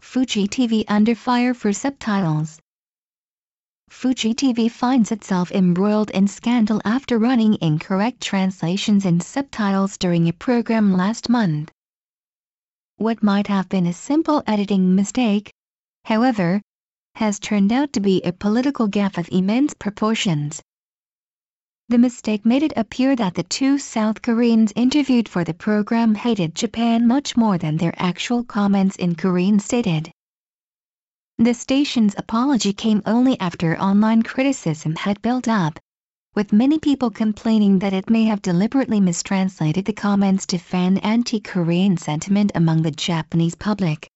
Fuji TV under fire for subtitles. Fuji TV finds itself embroiled in scandal after running incorrect translations and subtitles during a program last month. What might have been a simple editing mistake, however, has turned out to be a political gaffe of immense proportions. The mistake made it appear that the two South Koreans interviewed for the program hated Japan much more than their actual comments in Korean stated. The station's apology came only after online criticism had built up, with many people complaining that it may have deliberately mistranslated the comments to fan anti-Korean sentiment among the Japanese public.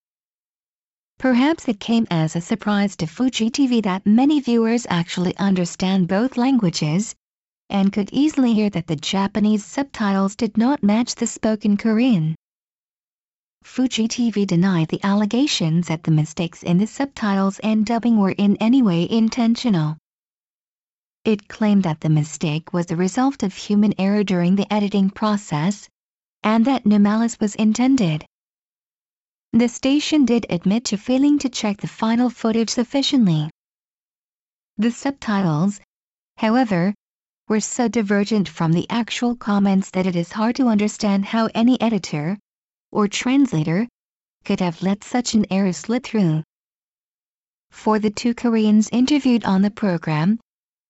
Perhaps it came as a surprise to Fuji TV that many viewers actually understand both languages, and could easily hear that the Japanese subtitles did not match the spoken Korean. Fuji TV denied the allegations that the mistakes in the subtitles and dubbing were in any way intentional. It claimed that the mistake was the result of human error during the editing process, and that no malice was intended. The station did admit to failing to check the final footage sufficiently. The subtitles, however, were so divergent from the actual comments that it is hard to understand how any editor, or translator, could have let such an error slip through. For the two Koreans interviewed on the program,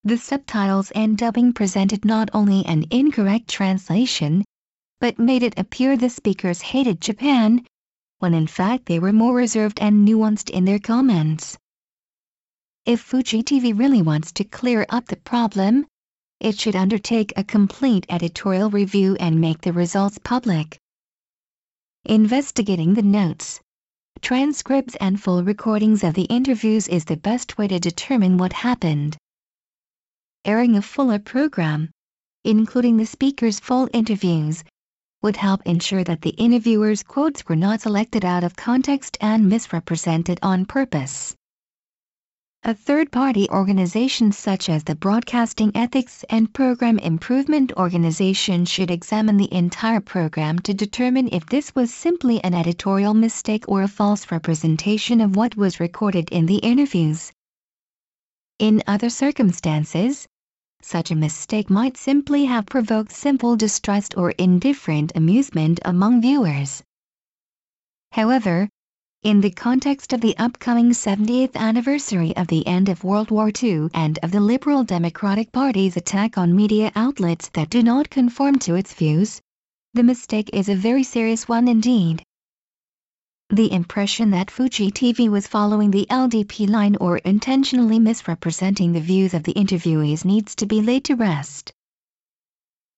the subtitles and dubbing presented not only an incorrect translation, but made it appear the speakers hated Japan, when in fact they were more reserved and nuanced in their comments. If Fuji TV really wants to clear up the problem, it should undertake a complete editorial review and make the results public. Investigating the notes, transcripts and full recordings of the interviews is the best way to determine what happened. Airing a fuller program, including the speaker's full interviews, would help ensure that the interviewer's quotes were not selected out of context and misrepresented on purpose. A third-party organization such as the Broadcasting Ethics and Program Improvement Organization should examine the entire program to determine if this was simply an editorial mistake or a false representation of what was recorded in the interviews. In other circumstances, such a mistake might simply have provoked simple distrust or indifferent amusement among viewers. However, in the context of the upcoming 70th anniversary of the end of World War II and of the Liberal Democratic Party's attack on media outlets that do not conform to its views, the mistake is a very serious one indeed. The impression that Fuji TV was following the LDP line or intentionally misrepresenting the views of the interviewees needs to be laid to rest.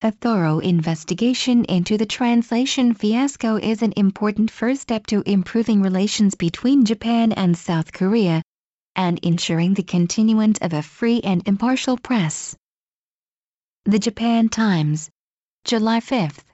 A thorough investigation into the translation fiasco is an important first step to improving relations between Japan and South Korea, and ensuring the continuance of a free and impartial press. The Japan Times, July 5